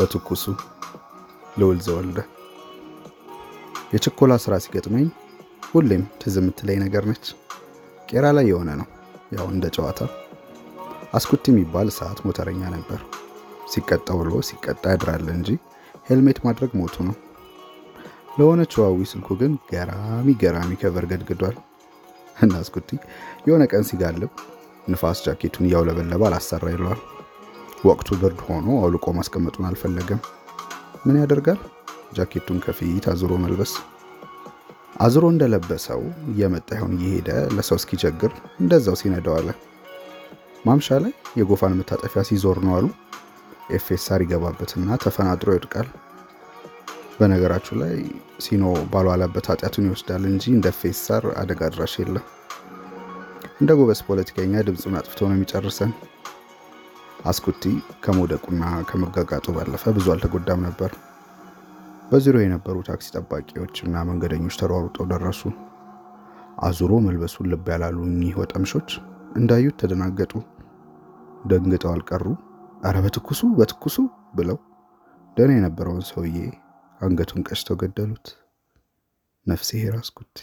በትኩሱ ልዑል ዘወልደ። የችኮላ ስራ ሲገጥመኝ ሁሌም ትዝ የምትለኝ ነገር ነች። ቄራ ላይ የሆነ ነው፣ ያው እንደ ጨዋታ። አስኩቲ የሚባል ሰዓት ሞተረኛ ነበር። ሲቀጣ ውሎ ሲቀጣ ያድራል እንጂ ሄልሜት ማድረግ ሞቱ ነው። ለሆነች ዋዊ ስልኩ ግን ገራሚ ገራሚ ከቨር ገድግዷል። እና አስኩቲ የሆነ ቀን ሲጋልብ ንፋስ ጃኬቱን እያውለበለበ አላሰራ ይለዋል። ወቅቱ ብርድ ሆኖ አውልቆ ማስቀመጡን አልፈለገም። ምን ያደርጋል? ጃኬቱን ከፊት አዙሮ መልበስ። አዙሮ እንደለበሰው እየመጣ እየሄደ ለሰው እስኪቸግር እንደዛው ሲነዳው አለ። ማምሻ ላይ የጎፋን መታጠፊያ ሲዞር ነው አሉ FSR ይገባበትና ተፈናጥሮ ይወድቃል። በነገራችሁ ላይ ሲኖ ባልዋለበት ኃጢአቱን ይወስዳል እንጂ እንደ FSR አደጋ አድራሽ የለም። እንደ ጎበዝ ፖለቲከኛ ድምፁን አጥፍቶ ነው የሚጨርሰን። አስኩቲ ከመውደቁና ከመጋጋጡ ባለፈ ብዙ አልተጎዳም ነበር። በዙሪያው የነበሩ ታክሲ ጠባቂዎች እና መንገደኞች ተሯሩጠው ደረሱ። አዙሮ መልበሱን ልብ ያላሉ እኚህ ወጠምሾች እንዳዩት ተደናገጡ። ደንግጠው አልቀሩ። አረ በትኩሱ በትኩሱ ብለው ደህና የነበረውን ሰውዬ አንገቱን ቀጭተው ገደሉት። ነፍሴ አስኩቲ